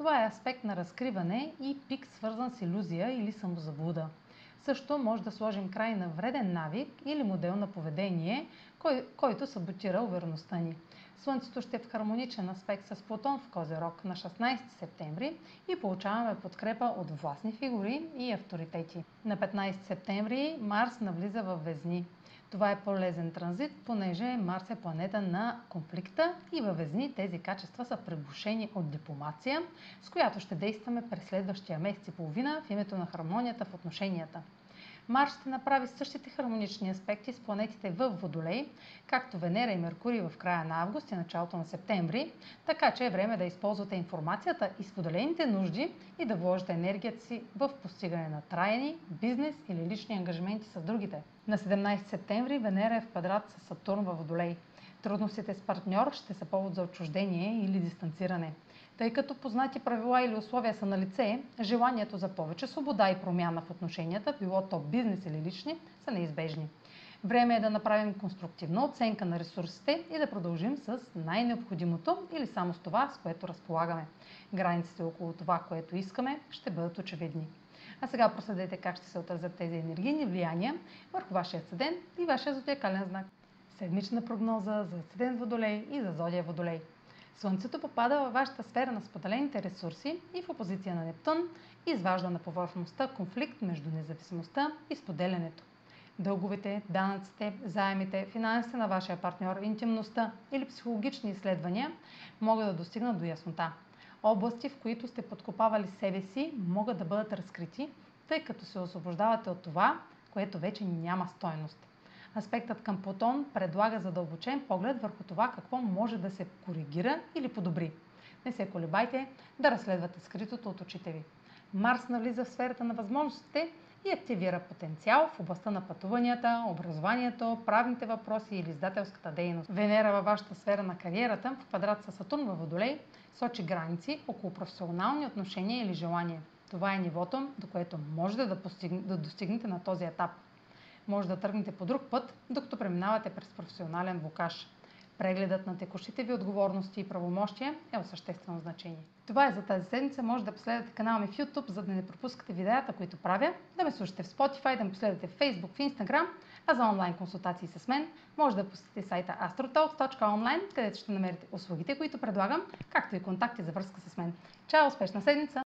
Това е аспект на разкриване и пик свързан с иллюзия или самозаблуда. Също може да сложим край на вреден навик или модел на поведение, кой, който саботира увереността ни. Слънцето ще е в хармоничен аспект с Плутон в Козерог на 16 септември и получаваме подкрепа от властни фигури и авторитети. На 15 септември Марс навлиза в Везни. Това е полезен транзит, понеже Марс е планета на конфликта и във Везни тези качества са пребушени от дипломация, с която ще действаме през следващия месец и половина в името на хармонията в отношенията. Марс ще направи същите хармонични аспекти с планетите в Водолей, както Венера и Меркурий в края на август и началото на септември, така че е време да използвате информацията и споделените нужди и да вложите енергията си в постигане на трайни, бизнес или лични ангажименти с другите. На 17 септември Венера е в квадрат с Сатурн във Водолей. Трудностите с партньор ще са повод за отчуждение или дистанциране. Тъй като познати правила или условия са на лице, желанието за повече свобода и промяна в отношенията, било то бизнес или лични, са неизбежни. Време е да направим конструктивна оценка на ресурсите и да продължим с най-необходимото или само с това, с което разполагаме. Границите около това, което искаме, ще бъдат очевидни. А сега проследете как ще се отразят тези енергийни влияния върху вашия седен и вашия зодиакален знак. Седмична прогноза за седен Водолей и за зодия Водолей. Слънцето попада във вашата сфера на споделените ресурси и в опозиция на Нептун изважда на повърхността конфликт между независимостта и споделянето. Дълговете, данъците, заемите, финансите на вашия партньор, интимността или психологични изследвания могат да достигнат до яснота. Области, в които сте подкопавали себе си, могат да бъдат разкрити, тъй като се освобождавате от това, което вече няма стойност. Аспектът към Плутон предлага задълбочен поглед върху това какво може да се коригира или подобри. Не се колебайте да разследвате скритото от очите ви. Марс навлиза в сферата на възможностите и активира потенциал в областта на пътуванията, образованието, правните въпроси или издателската дейност. Венера във вашата сфера на кариерата в квадрат с Сатурн във Водолей сочи граници около професионални отношения или желания. Това е нивото, до което можете да, постигне, да достигнете на този етап – може да тръгнете по друг път, докато преминавате през професионален блокаж. Прегледът на текущите ви отговорности и правомощия е от съществено значение. Това е за тази седмица. Може да последвате канала ми в YouTube, за да не пропускате видеята, които правя, да ме слушате в Spotify, да ме последвате в Facebook, в Instagram, а за онлайн консултации с мен може да посетите сайта astrotalks.online, където ще намерите услугите, които предлагам, както и контакти за връзка с мен. Чао! Успешна седмица!